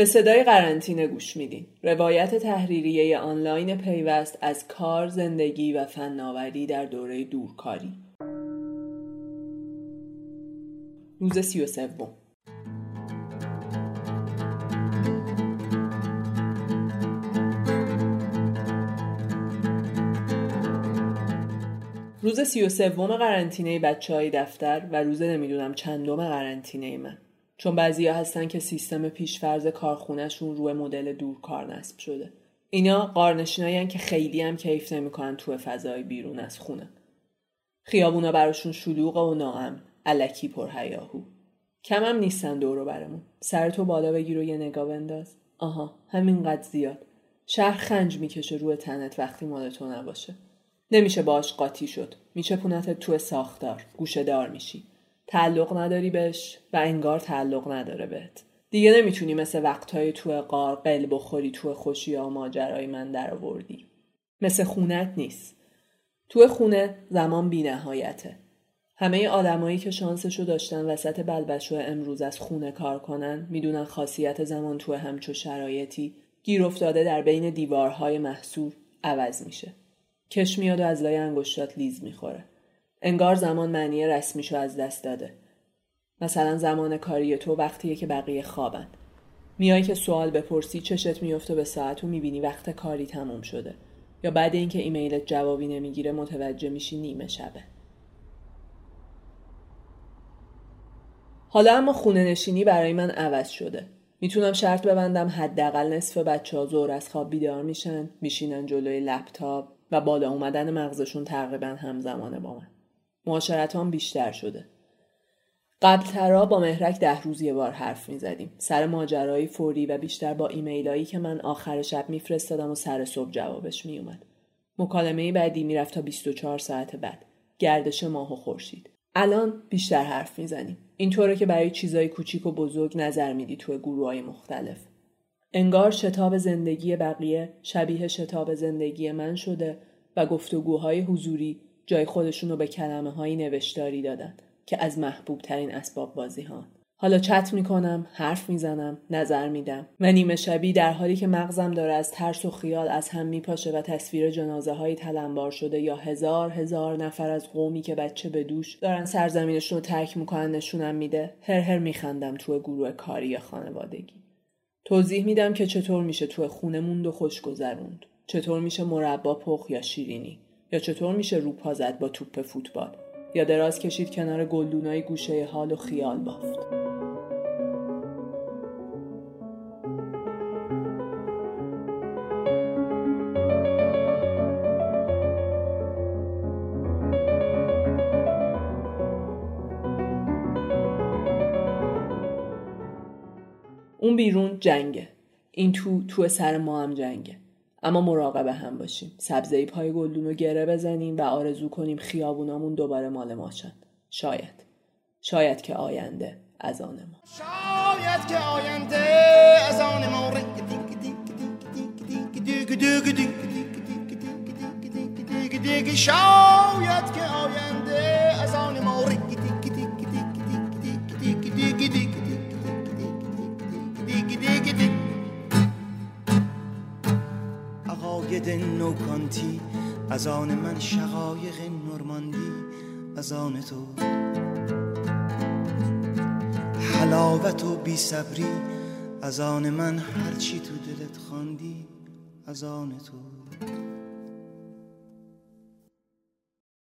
به صدای قرنطینه گوش میدین. روایت تحریریه آنلاین پیوست از کار، زندگی و فناوری در دوره دورکاری. روز سی و سوم روز سی و سوم قرنطینه بچه های دفتر و روز نمی‌دونم چندم قرنطینه من چون بعضیا هستن که سیستم پیشفرز کارخونهشون روی مدل دورکار نصب شده. اینا قارنشینایی که خیلی هم کیف نمی‌کنن تو فضای بیرون از خونه. خیابونا براشون شلوغ و ناام علکی پر هیاهو. کم هم نیستن دورو برمون. سر تو بالا بگیر و یه نگاه بنداز. آها همینقدر زیاد. شهر خنج می‌کشه روی تنت وقتی مال تو نباشه. نمیشه باش قاطی شد. میچپونتت تو ساختار. گوشه دار میشی. تعلق نداری بهش و انگار تعلق نداره بهت دیگه نمی‌تونی مثل وقتهای تو قار قل بخوری تو خوشی و ماجرای من در آوردی مثل خونت نیست تو خونه زمان بی نهایته. همه آدمایی که شانسشو داشتن وسط بلبشو امروز از خونه کار کنن می‌دونن خاصیت زمان تو همچو شرایطی گیر افتاده در بین دیوارهای محصور عوض میشه. کش میاد و از لای انگشتات لیز می‌خوره. انگار زمان معنی رسمیشو از دست داده. مثلا زمان کاری تو وقتیه که بقیه خوابن. میای که سوال بپرسی چشت میفته به ساعت و می‌بینی وقت کاری تموم شده. یا بعد اینکه ایمیلت جوابی نمی‌گیره متوجه میشی نیمه شبه. حالا اما خونه نشینی برای من عوض شده. می‌تونم شرط ببندم حداقل نصف بچه ها زور از خواب بیدار میشن میشینن جلوی لپتاپ و بالا اومدن مغزشون تقریبا همزمانه با من. معاشرت هم بیشتر شده. قبل ترا با مهرک ده روز یه بار حرف می زدیم. سر ماجرایی فوری و بیشتر با ایمیلایی که من آخر شب میفرستادم و سر صبح جوابش می اومد. مکالمه بعدی می‌رفت تا 24 ساعت بعد. گردش ماه و خورشید. الان بیشتر حرف می‌زنیم. اینطوره که برای چیزای کوچیک و بزرگ نظر میدی توی گروه های مختلف. انگار شتاب زندگی بقیه شبیه شتاب زندگی من شده و گفتگوهای حضوری جای خودشون رو به کلمه های نوشتاری دادن که از محبوب ترین اسباب بازی ها. حالا چت می‌کنم، حرف می‌زنم، نظر میدم و نیمه شبی در حالی که مغزم داره از ترس و خیال از هم میپاشه و تصویر جنازه های تلمبار شده یا هزار هزار نفر از قومی که بچه به دوش دارن سرزمینشون رو ترک می‌کنن نشونم میده هر هر میخندم توی گروه کاری یا خانوادگی. توضیح میدم که چطور میشه توی خونه موند و خوش گذروند چطور میشه مربا پخ یا شیرینی. یا چطور میشه روپا زد با توپ فوتبال؟ یا دراز کشید کنار گلدونای گوشه حال و خیال بافت؟ اون بیرون جنگه. این تو تو سر ما هم جنگه. اما مراقب هم باشیم سبزه پای گلدون رو گره بزنیم و آرزو کنیم خیابونامون دوباره مال ما شد شاید شاید که آینده از آن ما شاید که آینده از آن ما شاید که عقاید نوکانتی از آن من شقایق نورماندی از آن تو. حلاوت و بی صبری از آن من هرچی تو دلت خواندی از آن تو.